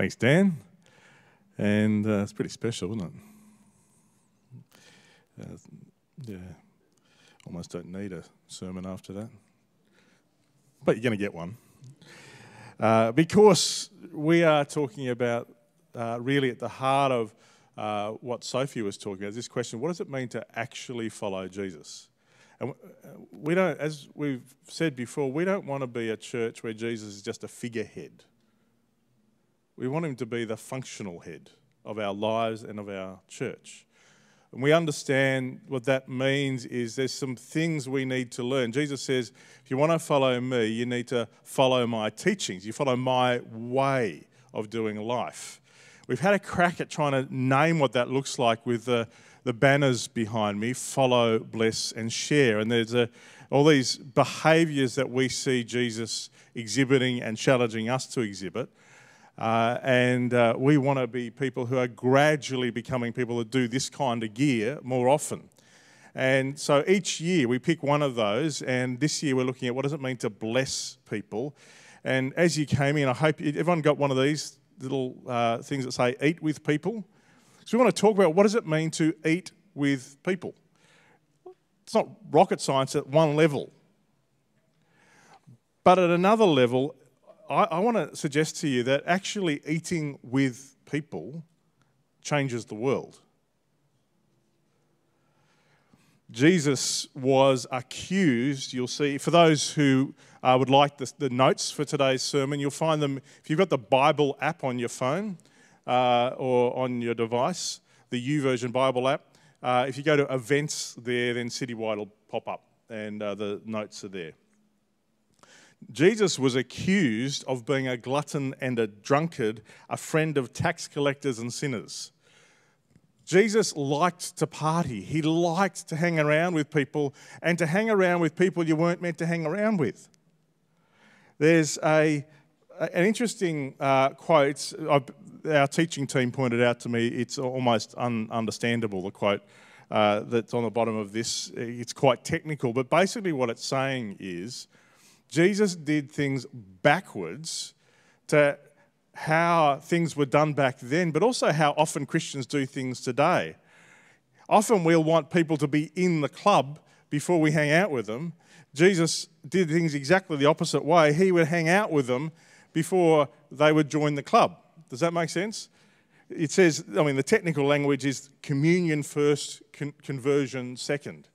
Thanks, Dan. And uh, it's pretty special, isn't it? Uh, yeah, almost don't need a sermon after that. But you're going to get one. Uh, because we are talking about uh, really at the heart of uh, what Sophie was talking about this question what does it mean to actually follow Jesus? And uh, we don't, as we've said before, we don't want to be a church where Jesus is just a figurehead. We want him to be the functional head of our lives and of our church. And we understand what that means is there's some things we need to learn. Jesus says, if you want to follow me, you need to follow my teachings. You follow my way of doing life. We've had a crack at trying to name what that looks like with the, the banners behind me follow, bless, and share. And there's a, all these behaviors that we see Jesus exhibiting and challenging us to exhibit. Uh, and uh, we want to be people who are gradually becoming people that do this kind of gear more often. And so each year we pick one of those, and this year we're looking at what does it mean to bless people. And as you came in, I hope everyone got one of these little uh, things that say eat with people. So we want to talk about what does it mean to eat with people. It's not rocket science at one level. But at another level, I, I want to suggest to you that actually eating with people changes the world. Jesus was accused, you'll see, for those who uh, would like the, the, notes for today's sermon, you'll find them if you've got the Bible app on your phone uh, or on your device, the YouVersion Bible app. Uh, if you go to events there, then Citywide will pop up and uh, the notes are there. Jesus was accused of being a glutton and a drunkard, a friend of tax collectors and sinners. Jesus liked to party. He liked to hang around with people and to hang around with people you weren't meant to hang around with. There's a, an interesting uh, quote. Our teaching team pointed out to me, it's almost ununderstandable, the quote uh, that's on the bottom of this. It's quite technical, but basically, what it's saying is Jesus did things backwards to how things were done back then, but also how often Christians do things today. Often we'll want people to be in the club before we hang out with them. Jesus did things exactly the opposite way. He would hang out with them before they would join the club. Does that make sense? It says, I mean, the technical language is communion first, con- conversion second.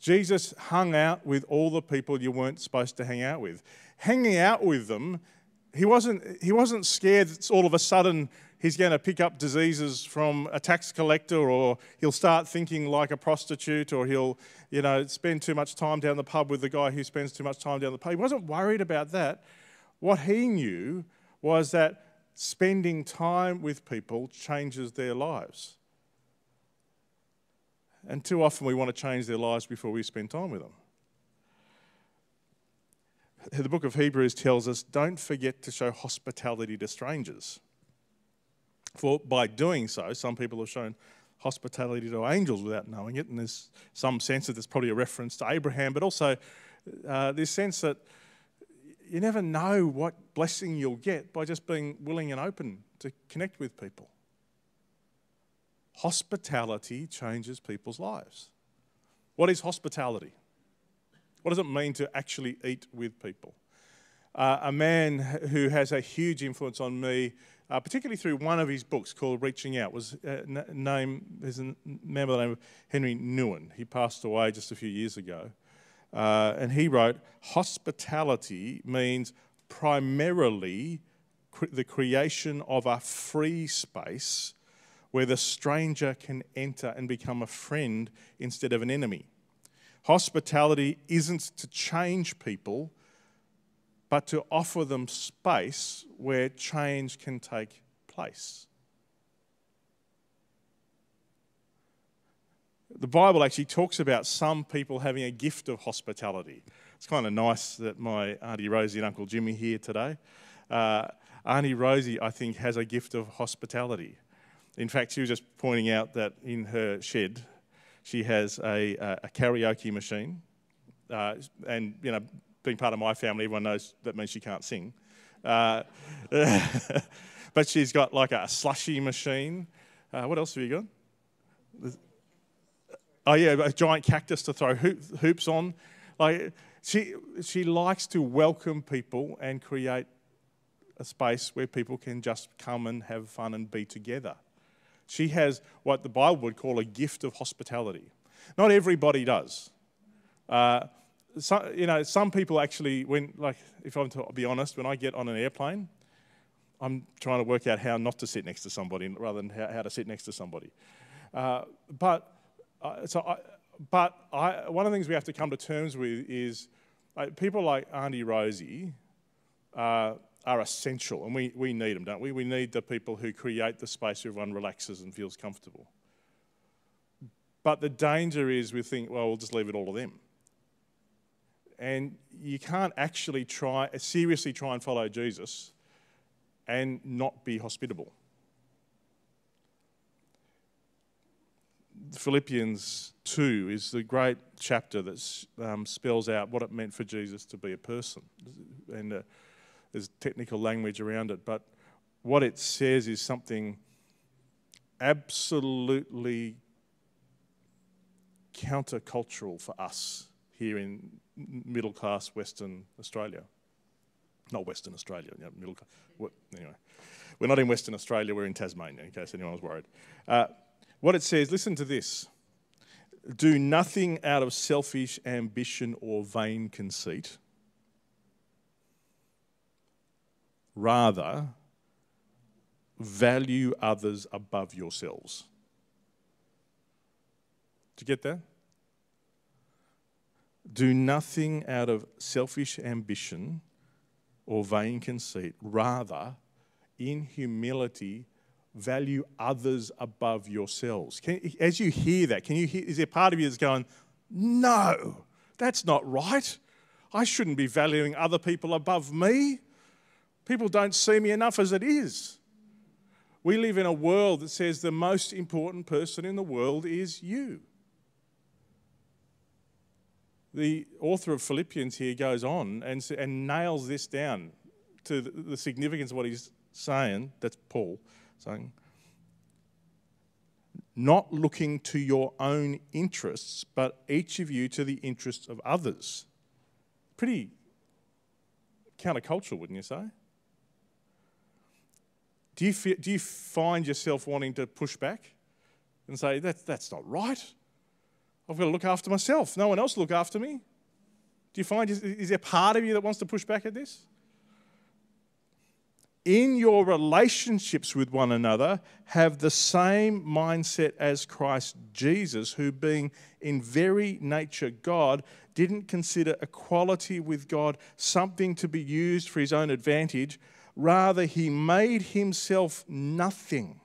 Jesus hung out with all the people you weren't supposed to hang out with. Hanging out with them, he wasn't, he wasn't scared that all of a sudden he's going to pick up diseases from a tax collector or he'll start thinking like a prostitute or he'll, you know, spend too much time down the pub with the guy who spends too much time down the pub. He wasn't worried about that. What he knew was that spending time with people changes their lives. And too often we want to change their lives before we spend time with them. The book of Hebrews tells us don't forget to show hospitality to strangers. For by doing so, some people have shown hospitality to angels without knowing it. And there's some sense that there's probably a reference to Abraham, but also uh, this sense that you never know what blessing you'll get by just being willing and open to connect with people. Hospitality changes people's lives. What is hospitality? What does it mean to actually eat with people? Uh, a man who has a huge influence on me, uh, particularly through one of his books called Reaching Out, was uh, name, there's a man by the name of Henry Nouwen. He passed away just a few years ago. Uh, and he wrote, Hospitality means primarily the creation of a free space where the stranger can enter and become a friend instead of an enemy. Hospitality isn't to change people, but to offer them space where change can take place. The Bible actually talks about some people having a gift of hospitality. It's kind of nice that my Auntie Rosie and Uncle Jimmy here today. Uh, Auntie Rosie, I think, has a gift of hospitality. In fact, she was just pointing out that in her shed, she has a, a karaoke machine. Uh, and, you know, being part of my family, everyone knows that means she can't sing. Uh, but she's got like a slushy machine. Uh, what else have you got? Oh yeah, a giant cactus to throw hoops on. Like she, she likes to welcome people and create a space where people can just come and have fun and be together. She has what the Bible would call a gift of hospitality. Not everybody does. Uh, so, you know, some people actually, when like, if I'm to be honest, when I get on an airplane, I'm trying to work out how not to sit next to somebody rather than how, how to sit next to somebody. Uh, but uh, so, I, but I, one of the things we have to come to terms with is people like Auntie Rosie uh, are essential, and we, we need them, don't we? We need the people who create the space where everyone relaxes and feels comfortable. But the danger is we think, well, we'll just leave it all to them. And you can't actually try, seriously try and follow Jesus and not be hospitable. Philippians 2 is the great chapter that um, spells out what it meant for Jesus to be a person. And uh, there's technical language around it, but what it says is something absolutely countercultural for us here in middle class Western Australia. Not Western Australia, middle class. Anyway, we're not in Western Australia, we're in Tasmania, in case anyone was worried. Uh, what it says, listen to this do nothing out of selfish ambition or vain conceit. Rather, value others above yourselves. Did you get that? Do nothing out of selfish ambition or vain conceit. Rather, in humility, value others above yourselves. Can, as you hear that, can you hear, is there part of you that's going, no, that's not right. I shouldn't be valuing other people above me. People don't see me enough as it is. We live in a world that says the most important person in the world is you. The author of Philippians here goes on and, and nails this down to the, the significance of what he's saying. That's Paul saying, not looking to your own interests, but each of you to the interests of others. Pretty countercultural, wouldn't you say? Do you, feel, do you find yourself wanting to push back and say, that, that's not right? I've got to look after myself. No one else look after me. Do you find, is there part of you that wants to push back at this? in your relationships with one another, have the same mindset as Christ Jesus, who, being in very nature God, didn't consider equality with God something to be used for his own advantage. Rather, he made himself nothing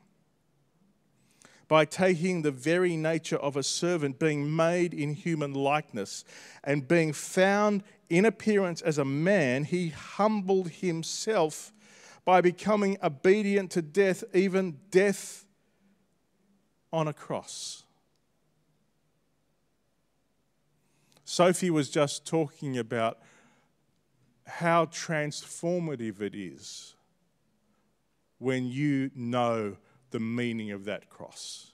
by taking the very nature of a servant, being made in human likeness, and being found in appearance as a man, he humbled himself by becoming obedient to death, even death on a cross. Sophie was just talking about how transformative it is when you know the meaning of that cross.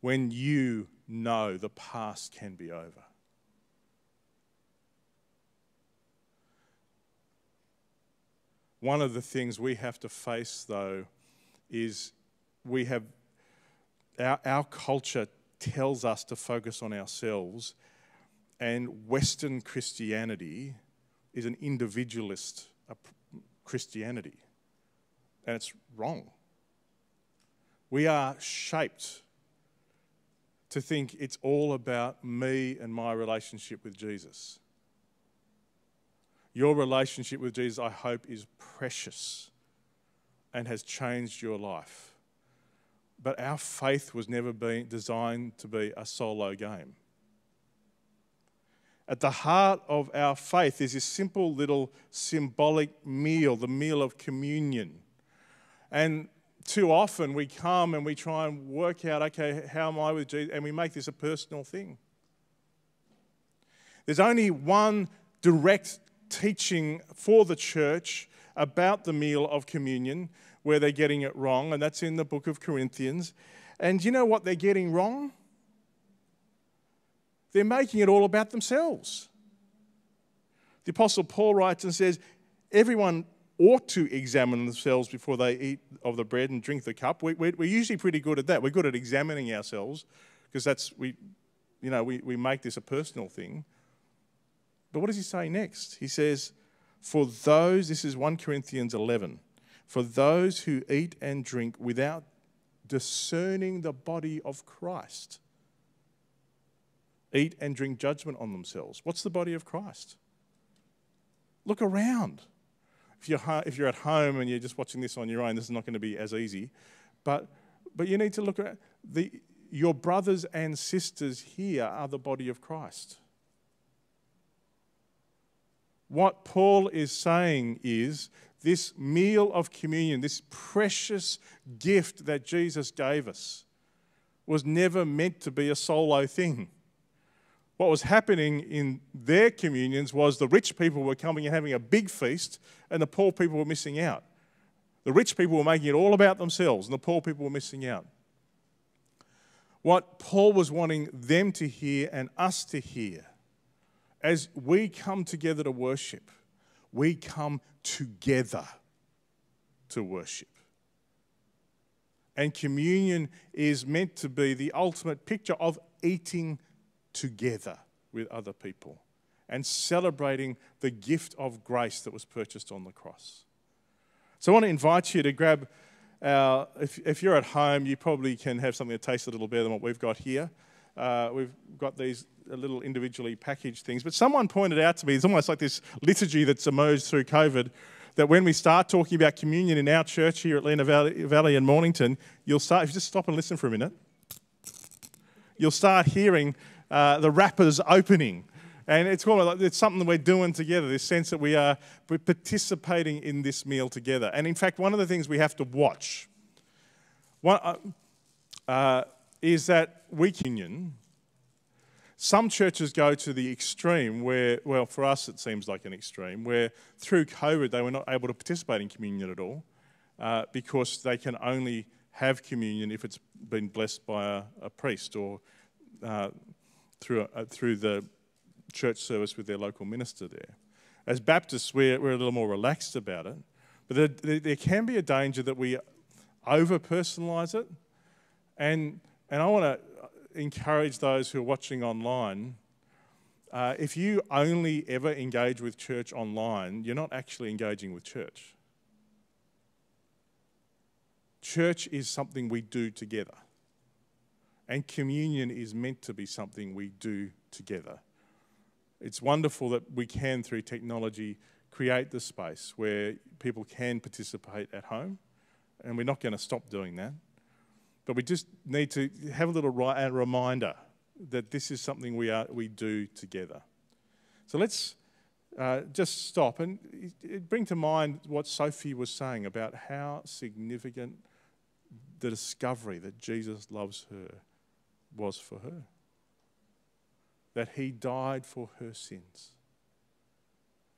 When you know the past can be over. One of the things we have to face, though, is we have our, our culture tells us to focus on ourselves, and Western Christianity is an individualist Christianity, and it's wrong. We are shaped to think it's all about me and my relationship with Jesus. Your relationship with Jesus, I hope, is precious and has changed your life. But our faith was never designed to be a solo game. At the heart of our faith is this simple little symbolic meal, the meal of communion. And too often we come and we try and work out, okay, how am I with Jesus? And we make this a personal thing. There's only one direct teaching for the church about the meal of communion where they're getting it wrong, and that's in the book of Corinthians. And you know what they're getting wrong? They're making it all about themselves. The Apostle Paul writes and says, Everyone ought to examine themselves before they eat of the bread and drink the cup. We, are usually pretty good at that. We're good at examining ourselves because that's, we, you know, we, we make this a personal thing. But what does he say next? He says, For those, this is 1 Corinthians 11, for those who eat and drink without discerning the body of Christ, eat and drink judgment on themselves. What's the body of Christ? Look around. If you're, if you're at home and you're just watching this on your own, this is not going to be as easy. But, but you need to look at the, your brothers and sisters here are the body of Christ. What Paul is saying is this meal of communion, this precious gift that Jesus gave us, was never meant to be a solo thing what was happening in their communions was the rich people were coming and having a big feast, and the poor people were missing out. The rich people were making it all about themselves, and the poor people were missing out. What Paul was wanting them to hear and us to hear as we come together to worship, we come together to worship. And communion is meant to be the ultimate picture of eating together with other people and celebrating the gift of grace that was purchased on the cross. So I want to invite you to grab our, if, if you're at home, you probably can have something that tastes a little better than what we've got here. Uh, we've got these little individually packaged things. But someone pointed out to me, it's almost like this liturgy that's emerged through COVID, that when we start talking about communion in our church here at Lenah Valley, and Mornington, you'll start, if you just stop and listen for a minute, you'll start hearing uh, the wrappers opening. And it's, like, it's something that we're doing together, this sense that we are participating in this meal together. And in fact, one of the things we have to watch one, uh, uh, is that we communion. Some churches go to the extreme where, well, for us it seems like an extreme, where through COVID they were not able to participate in communion at all uh, because they can only have communion if it's been blessed by a, a priest or uh, through, uh, through the church service with their local minister there. As Baptists, we're, we're a little more relaxed about it, but there, there, can be a danger that we over personalise it. And, and I want to encourage those who are watching online uh, if you only ever engage with church online, you're not actually engaging with church. Church is something we do together. And communion is meant to be something we do together. It's wonderful that we can, through technology, create the space where people can participate at home, and we're not going to stop doing that. But we just need to have a little reminder that this is something we, are, we do together. So let's uh, just stop and bring to mind what Sophie was saying about how significant the discovery that Jesus loves her was for her. That he died for her sins.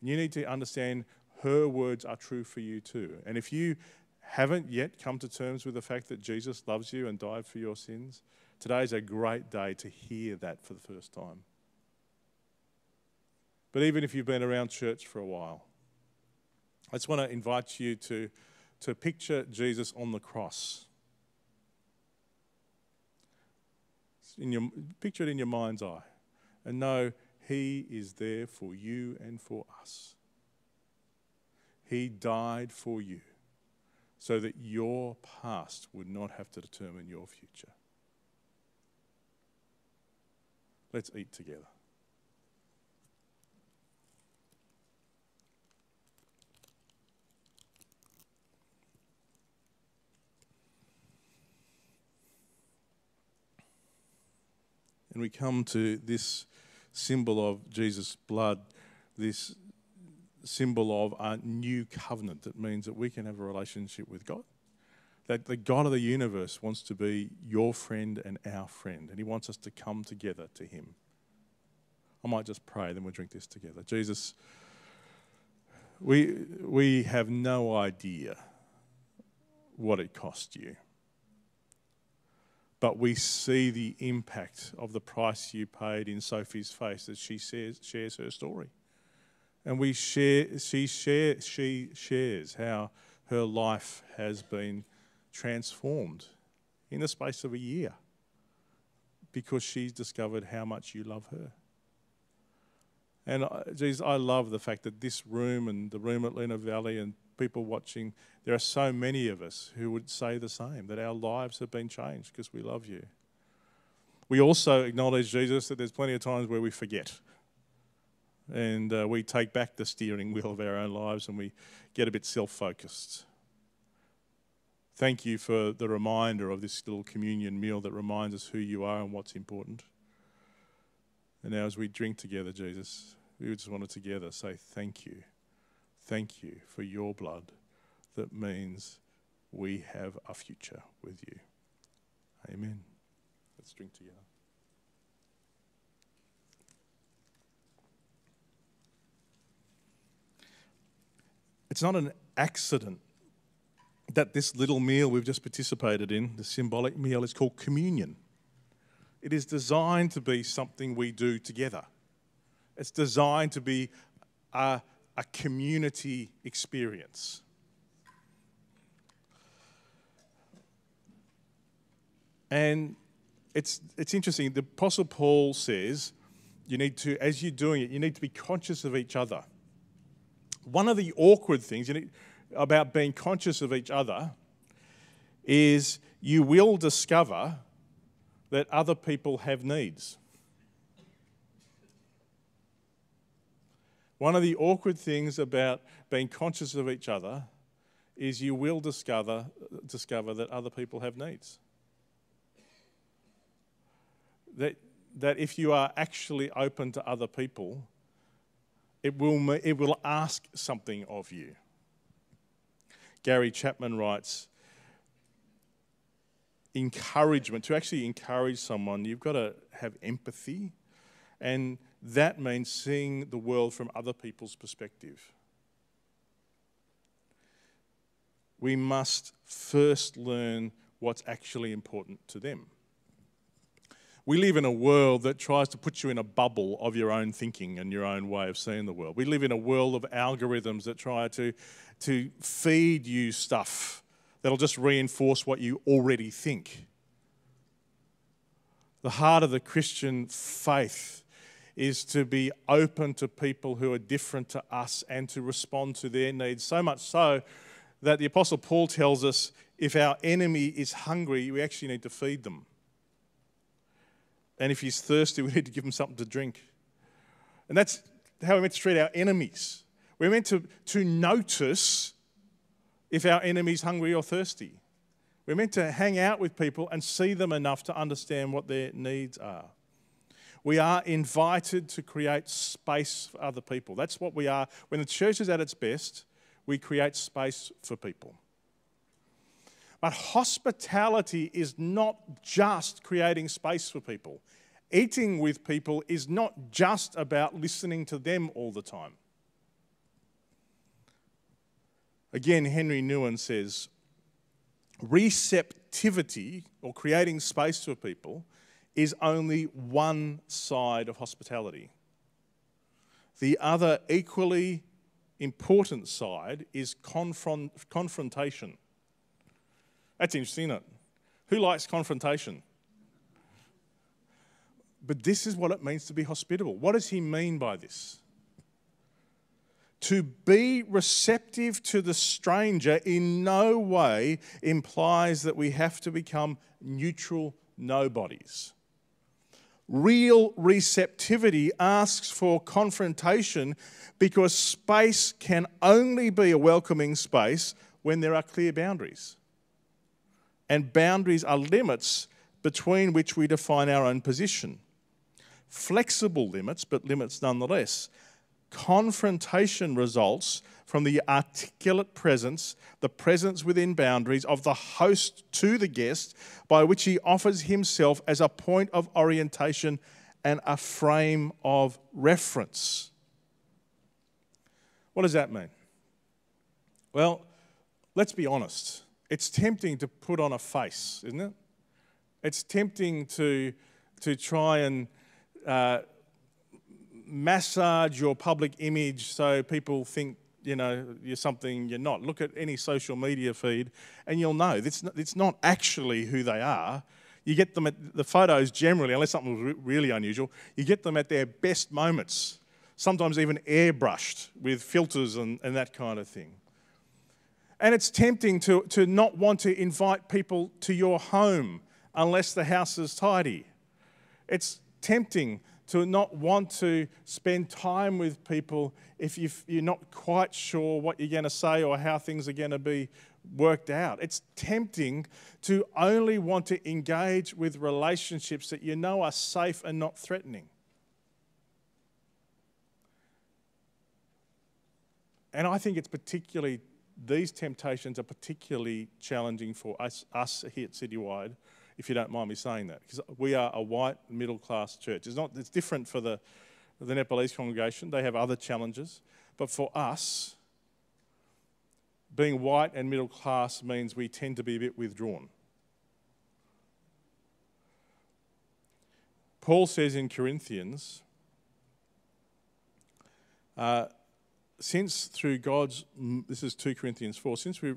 You need to understand her words are true for you too. And if you haven't yet come to terms with the fact that Jesus loves you and died for your sins, today is a great day to hear that for the first time. But even if you've been around church for a while, I just want to invite you to, to picture Jesus on the cross in your, picture it in your mind's eye and know He is there for you and for us. He died for you so that your past would not have to determine your future. Let's eat together. and we come to this symbol of Jesus' blood, this symbol of a new covenant that means that we can have a relationship with God. That the God of the universe wants to be your friend and our friend, and He wants us to come together to Him. I might just pray, then we'll drink this together. Jesus, We, we have no idea what it cost you. But we see the impact of the price you paid in Sophie's face as she shares, shares her story. And we share, she, share, she shares how her life has been transformed in the space of a year because she's discovered how much you love her. And uh, geez, I love the fact that this room and the room at Lenah Valley and people watching, there are so many of us who would say the same that our lives have been changed because we love you. We also acknowledge, Jesus, that there's plenty of times where we forget and uh, we take back the steering wheel of our own lives and we get a bit self focused. Thank you for the reminder of this little communion meal that reminds us who you are and what's important. And now, as we drink together, Jesus, we just want to together say thank you. Thank you for your blood that means we have a future with you. Amen. Let's drink together. It's not an accident that this little meal we've just participated in, the symbolic meal, is called communion. It is designed to be something we do together. It's designed to be a, a community experience. And it's, it's interesting. The Apostle Paul says you need to, as you're doing it, you need to be conscious of each other. One of the awkward things about being conscious of each other is you will discover that other people have needs. One of the awkward things about being conscious of each other is you will discover, discover that other people have needs. That, that if you are actually open to other people, it will, it will ask something of you. Gary Chapman writes encouragement, to actually encourage someone, you've got to have empathy, and that means seeing the world from other people's perspective. We must first learn what's actually important to them. We live in a world that tries to put you in a bubble of your own thinking and your own way of seeing the world. We live in a world of algorithms that try to, to feed you stuff that'll just reinforce what you already think. The heart of the Christian faith is to be open to people who are different to us and to respond to their needs. So much so that the Apostle Paul tells us if our enemy is hungry, we actually need to feed them. And if he's thirsty, we need to give him something to drink. And that's how we're meant to treat our enemies. We're meant to, to notice if our enemy's hungry or thirsty. We're meant to hang out with people and see them enough to understand what their needs are. We are invited to create space for other people. That's what we are. When the church is at its best, we create space for people. But hospitality is not just creating space for people. Eating with people is not just about listening to them all the time. Again, Henry Nouwen says receptivity or creating space for people is only one side of hospitality. The other equally important side is confront- confrontation. That's interesting, isn't it? Who likes confrontation? But this is what it means to be hospitable. What does he mean by this? To be receptive to the stranger in no way implies that we have to become neutral nobodies. Real receptivity asks for confrontation because space can only be a welcoming space when there are clear boundaries and boundaries are limits between which we define our own position. Flexible limits, but limits nonetheless. Confrontation results from the articulate presence, the presence within boundaries of the host to the guest, by which he offers himself as a point of orientation and a frame of reference. What does that mean? Well, let's be honest. It's tempting to put on a face, isn't it? It's tempting to, to try and uh, massage your public image so people think you know you're something you're not. Look at any social media feed, and you'll know it's not, it's not actually who they are. You get them at the photos generally, unless something was really unusual. You get them at their best moments, sometimes even airbrushed with filters and, and that kind of thing. And it's tempting to, to not want to invite people to your home unless the house is tidy. It's tempting to not want to spend time with people if you're not quite sure what you're going to say or how things are going to be worked out. It's tempting to only want to engage with relationships that you know are safe and not threatening. And I think it's particularly, these temptations are particularly challenging for us, us here at Citywide if you don't mind me saying that, because we are a white middle class church. It's, not, it's different for the, the Nepalese congregation, they have other challenges. But for us, being white and middle class means we tend to be a bit withdrawn. Paul says in Corinthians, uh, since through God's, this is 2 Corinthians 4, since we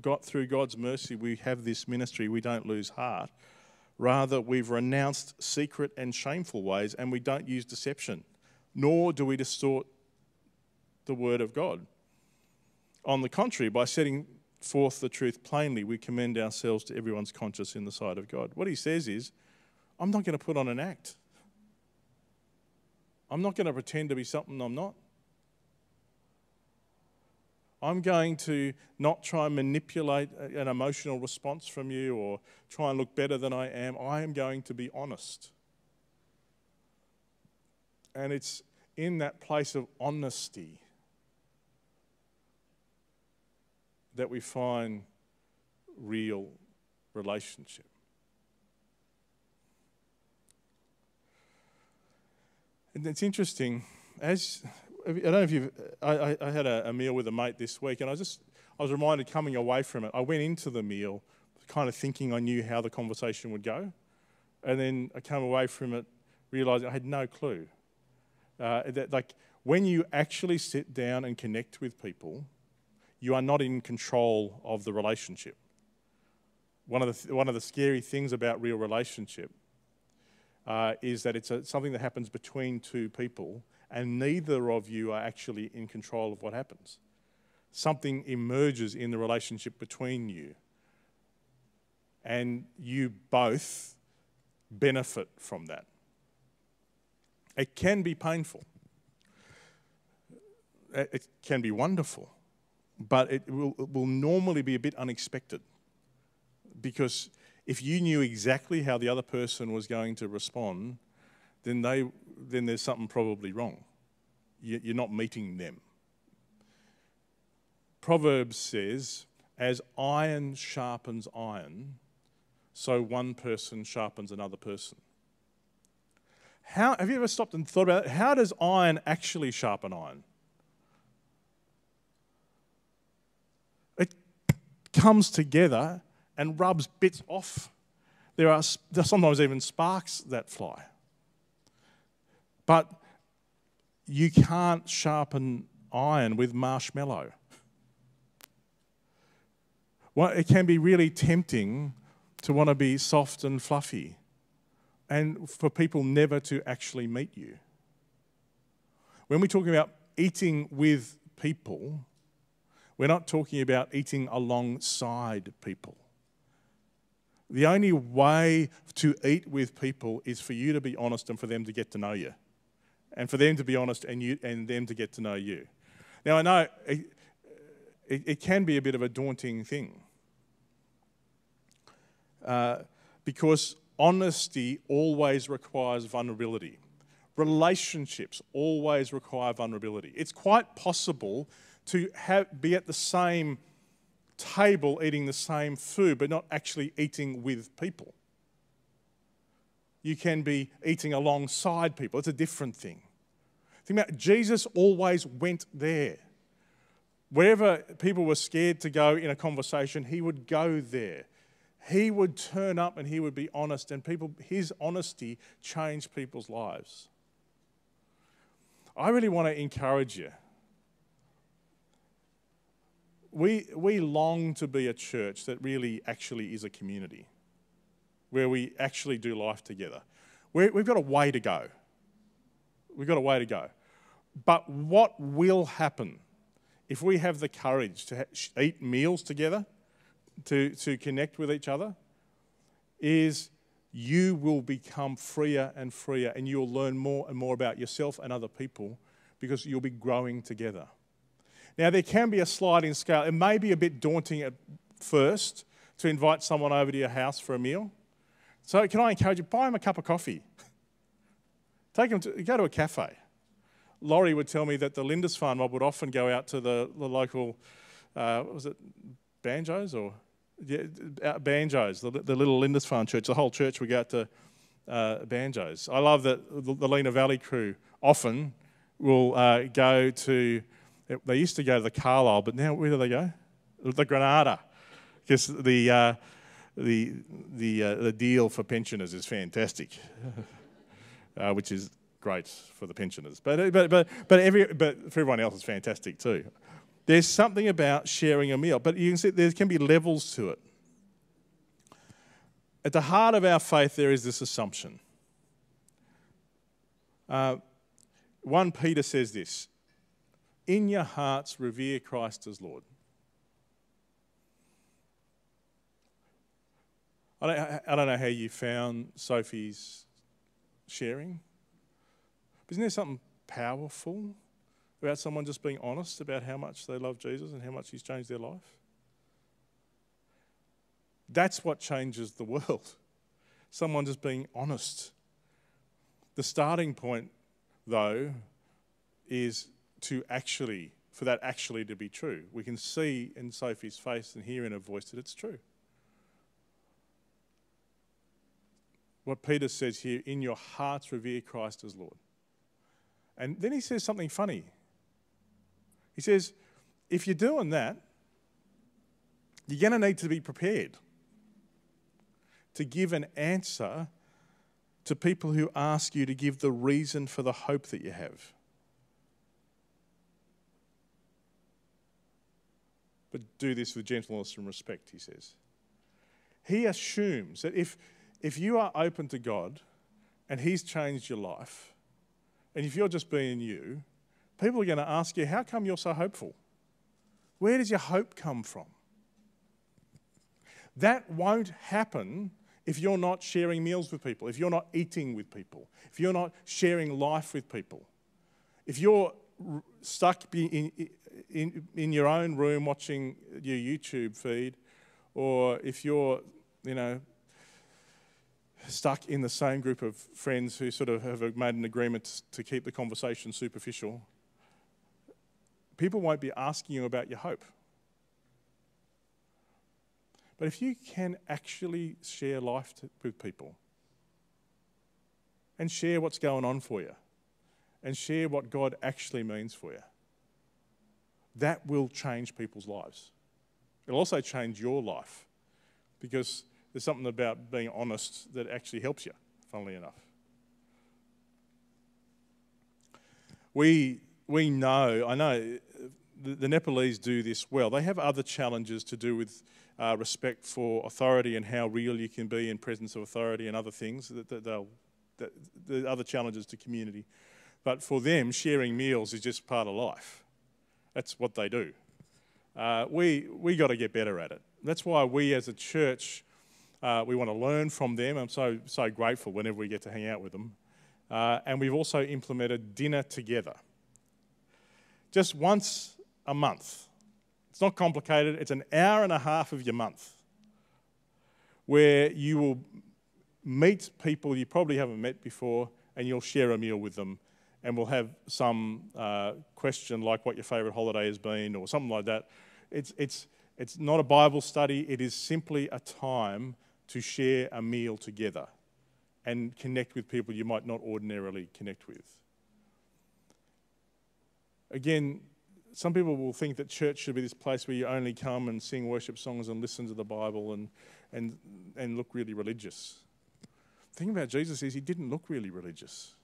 got through God's mercy, we have this ministry, we don't lose heart. Rather, we've renounced secret and shameful ways and we don't use deception, nor do we distort the word of God. On the contrary, by setting forth the truth plainly, we commend ourselves to everyone's conscience in the sight of God. What he says is, I'm not going to put on an act. I'm not going to pretend to be something I'm not. I'm going to not try and manipulate an emotional response from you or try and look better than I am. I am going to be honest. And it's in that place of honesty that we find real relationship. And it's interesting, as I don't know if you've. I, I had a, a, meal with a mate this week, and I just I was reminded coming away from it. I went into the meal, kind of thinking I knew how the conversation would go, and then I came away from it realizing I had no clue. Uh, that like when you actually sit down and connect with people, you are not in control of the relationship. One of the one of the scary things about real relationship uh, is that it's a, something that happens between two people and neither of you are actually in control of what happens. Something emerges in the relationship between you, and you both benefit from that. It can be painful, it can be wonderful, but it will, it will normally be a bit unexpected because if you knew exactly how the other person was going to respond, then they then there's something probably wrong. You're not meeting them. Proverbs says, as iron sharpens iron, so one person sharpens another person. How, have you ever stopped and thought about it? How does iron actually sharpen iron? It comes together and rubs bits off. There are, there are sometimes even sparks that fly. But you can't sharpen iron with marshmallow. Well, it can be really tempting to want to be soft and fluffy and for people never to actually meet you. When we're talking about eating with people, we're not talking about eating alongside people. The only way to eat with people is for you to be honest and for them to get to know you and for them to be honest and, you, and them to get to know you. Now, I know it, it, it can be a bit of a daunting thing uh, because honesty always requires vulnerability. Relationships always require vulnerability. It's quite possible to have, be at the same table eating the same food, but not actually eating with people you can be eating alongside people. It's a different thing. Think about it, Jesus always went there. Wherever people were scared to go in a conversation, he would go there. He would turn up and he would be honest, and people, his honesty changed people's lives. I really want to encourage you. We, we long to be a church that really actually is a community where we actually do life together. we we've got a way to go. We've got a way to go. But what will happen if we have the courage to eat meals together, to, to connect with each other, is you will become freer and freer and you'll learn more and more about yourself and other people because you'll be growing together. Now, there can be a sliding scale. It may be a bit daunting at first to invite someone over to your house for a meal. So, can I encourage you? Buy them a cup of coffee. Take them to go to a cafe. Laurie would tell me that the Lindisfarne mob would often go out to the, the local, uh, was it Banjo's or yeah, Banjo's, the, the little Lindisfarne church. The whole church would go out to uh, Banjo's. I love that the, the Lenah Valley crew often will uh, go to. They used to go to the Carlisle, but now where do they go? The Granada, because the uh, the the uh, the deal for pensioners is fantastic, uh, which is great for the pensioners. But, but, but, but, every, but for everyone else, it's fantastic too. There's something about sharing a meal, but you can see there can be levels to it. At the heart of our faith, there is this assumption. Uh, 1 Peter says this In your hearts, revere Christ as Lord. I don't, I don't know how you found Sophie's sharing. but Isn't there something powerful about someone just being honest about how much they love Jesus and how much He's changed their life? That's what changes the world. Someone just being honest. The starting point, though, is to actually, for that actually to be true. We can see in Sophie's face and hear in her voice that it's true. What Peter says here in your hearts, revere Christ as Lord. And then he says something funny. He says, if you're doing that, you're going to need to be prepared to give an answer to people who ask you to give the reason for the hope that you have. But do this with gentleness and respect, he says. He assumes that if, if you are open to God and He's changed your life, and if you're just being you, people are going to ask you, How come you're so hopeful? Where does your hope come from? That won't happen if you're not sharing meals with people, if you're not eating with people, if you're not sharing life with people. If you're stuck in, in, in your own room watching your YouTube feed, or if you're, you know, stuck in the same group of friends who sort of have made an agreement to keep the conversation superficial, people won't be asking you about your hope. But if you can actually share life to, with people and share what's going on for you and share what God actually means for you, that will change people's lives. It'll also change your life because there's something about being honest that actually helps you, funnily enough. We, we know, I know the, the Nepalese do this well. They have other challenges to do with uh, respect for authority and how real you can be in presence of authority and other things that, that that, the other challenges to community. But for them, sharing meals is just part of life. That's what they do. Uh, we we got to get better at it. That's why we as a church uh, we want to learn from them. I'm so, so grateful whenever we get to hang out with them. Uh, and we've also implemented dinner together. Just once a month. It's not complicated, it's an hour and a half of your month where you will meet people you probably haven't met before and you'll share a meal with them and we'll have some uh, question like what your favourite holiday has been or something like that. It's, it's, it's not a Bible study, it is simply a time to share a meal together and connect with people you might not ordinarily connect with. Again, some people will think that church should be this place where you only come and sing worship songs and listen to the Bible and, and, and look really religious. The thing about Jesus is he didn't look really religious.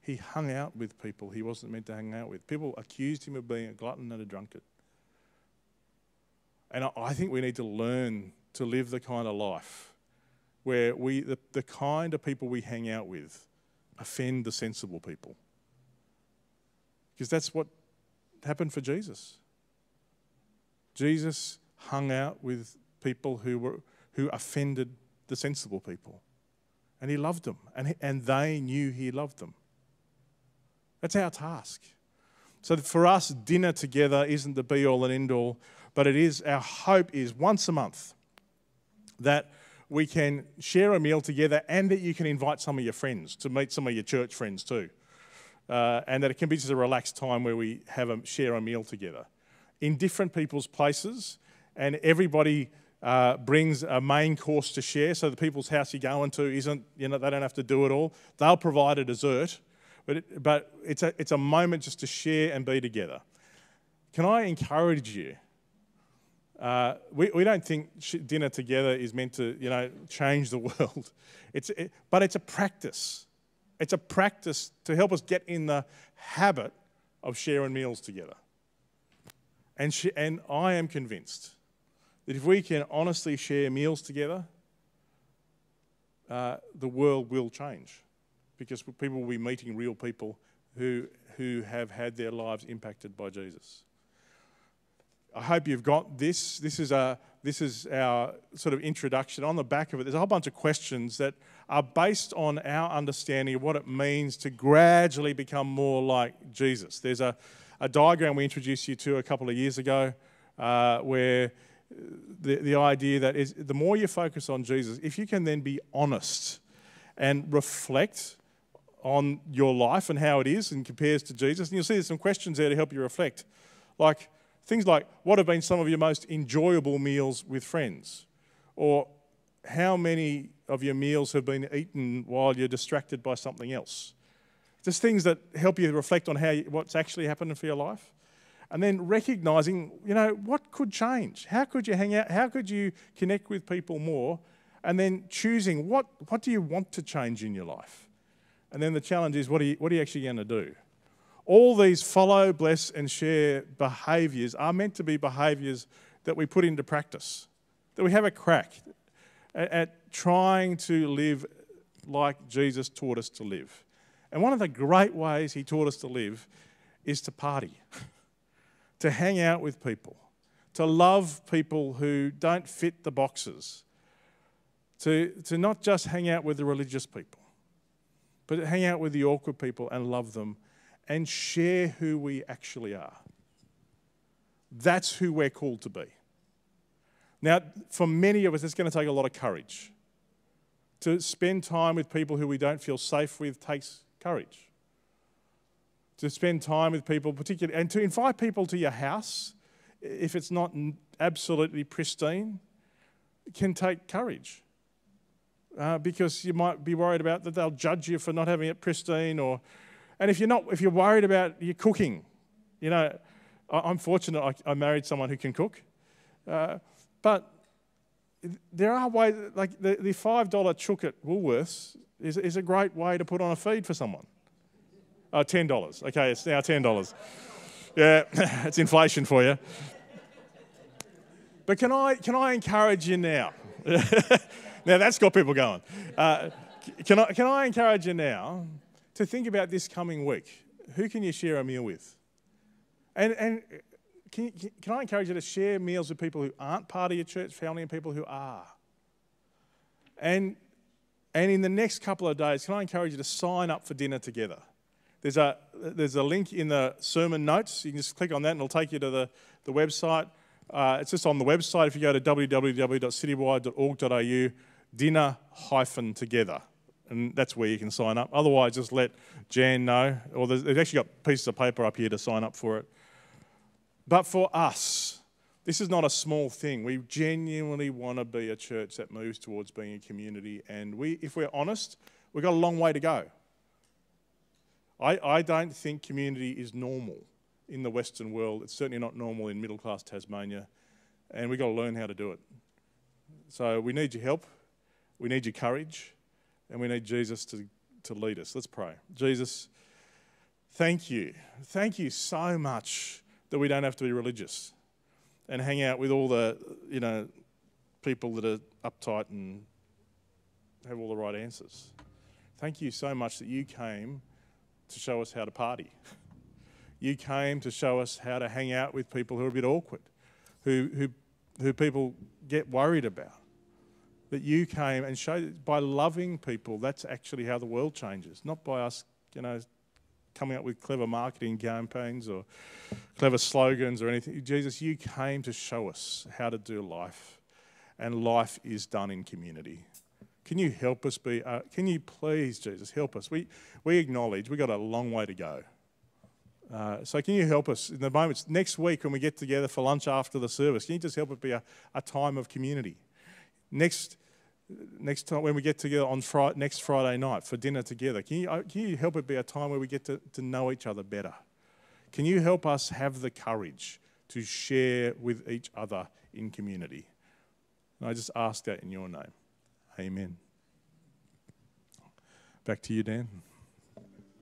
He hung out with people he wasn't meant to hang out with. People accused him of being a glutton and a drunkard. And I think we need to learn to live the kind of life where we, the, the kind of people we hang out with offend the sensible people. Because that's what happened for Jesus. Jesus hung out with people who, were, who offended the sensible people. And he loved them, and, and they knew he loved them. That's our task. So for us, dinner together isn't the be all and end all, but it is our hope is once a month that we can share a meal together and that you can invite some of your friends to meet some of your church friends too. Uh, and that it can be just a relaxed time where we have a, share a meal together in different people's places, and everybody uh, brings a main course to share. So the people's house you're going to isn't, you know, they don't have to do it all. They'll provide a dessert, but, it, but it's, a, it's a moment just to share and be together. Can I encourage you? Uh, we, we don't think dinner together is meant to, you know, change the world. It's, it, but it's a practice. It's a practice to help us get in the habit of sharing meals together. And, and I am convinced that if we can honestly share meals together, uh, the world will change because people will be meeting real people who, who have had their lives impacted by Jesus. I hope you've got this. This is, a, this is our sort of introduction. On the back of it, there's a whole bunch of questions that are based on our understanding of what it means to gradually become more like Jesus. There's a, a diagram we introduced you to a couple of years ago uh, where the, the idea that is the more you focus on Jesus, if you can then be honest and reflect on your life and how it is and compares to Jesus. And you'll see there's some questions there to help you reflect. Like things like, what have been some of your most enjoyable meals with friends? Or how many of your meals have been eaten while you're distracted by something else? Just things that help you reflect on how you, what's actually happening for your life. And then recognizing, you know, what could change? How could you hang out? How could you connect with people more? And then choosing what, what do you want to change in your life? And then the challenge is what are you, what are you actually going to do? All these follow, bless, and share behaviors are meant to be behaviors that we put into practice, that we have a crack at, at trying to live like Jesus taught us to live. And one of the great ways he taught us to live is to party, to hang out with people, to love people who don't fit the boxes, to, to not just hang out with the religious people but hang out with the awkward people and love them and share who we actually are. That's who we're called to be. Now, for many of us, it's going to take a lot of courage. To spend time with people who we don't feel safe with takes courage. To spend time with people, particularly, and to invite people to your house, if it's not absolutely pristine, can take courage uh, because you might be worried about that they'll judge you for not having it pristine or and if you're not if you're worried about your cooking you know i'm fortunate i, I married someone who can cook. Uh, but there are ways like the, the $5 chook at woolworths is, is a great way to put on a feed for someone. Oh, $10 okay it's now $10 yeah it's inflation for you. But can i can i encourage you now? Now that's got people going. Uh, can, I, can I encourage you now to think about this coming week? Who can you share a meal with? And, and can, can I encourage you to share meals with people who aren't part of your church family and people who are? And, and in the next couple of days, can I encourage you to sign up for dinner together? There's a, there's a link in the sermon notes. You can just click on that and it'll take you to the, the website. Uh, it's just on the website. If you go to www.citywide.org.au, dinner hyphen together. And that's where you can sign up. Otherwise, just let Jan know. Or they've actually got pieces of paper up here to sign up for it. But for us, this is not a small thing. We genuinely want to be a church that moves towards being a community. And we, if we're honest, we've got a long way to go. I, I don't think community is normal. in the Western world. It's certainly not normal in middle class Tasmania, and we've got to learn how to do it. So we need your help, we need your courage, and we need Jesus to, to lead us. Let's pray. Jesus, thank you. Thank you so much that we don't have to be religious and hang out with all the, you know, people that are uptight and have all the right answers. Thank you so much that you came to show us how to party. You came to show us how to hang out with people who are a bit awkward, who, who, who people get worried about. That you came and showed by loving people, that's actually how the world changes, not by us, you know, coming up with clever marketing campaigns or clever slogans or anything. Jesus, you came to show us how to do life, and life is done in community. Can you help us be? Uh, can you please, Jesus, help us? We, we acknowledge we've got a long way to go. Uh, so can you help us in the moments next week when we get together for lunch after the service? Can you just help it be a, a time of community? Next, next time when we get together on Friday, next Friday night for dinner together, can you, uh, can you help it be a time where we get to, to know each other better? Can you help us have the courage to share with each other in community? And I just ask that in your name. Amen. Back to you, Dan.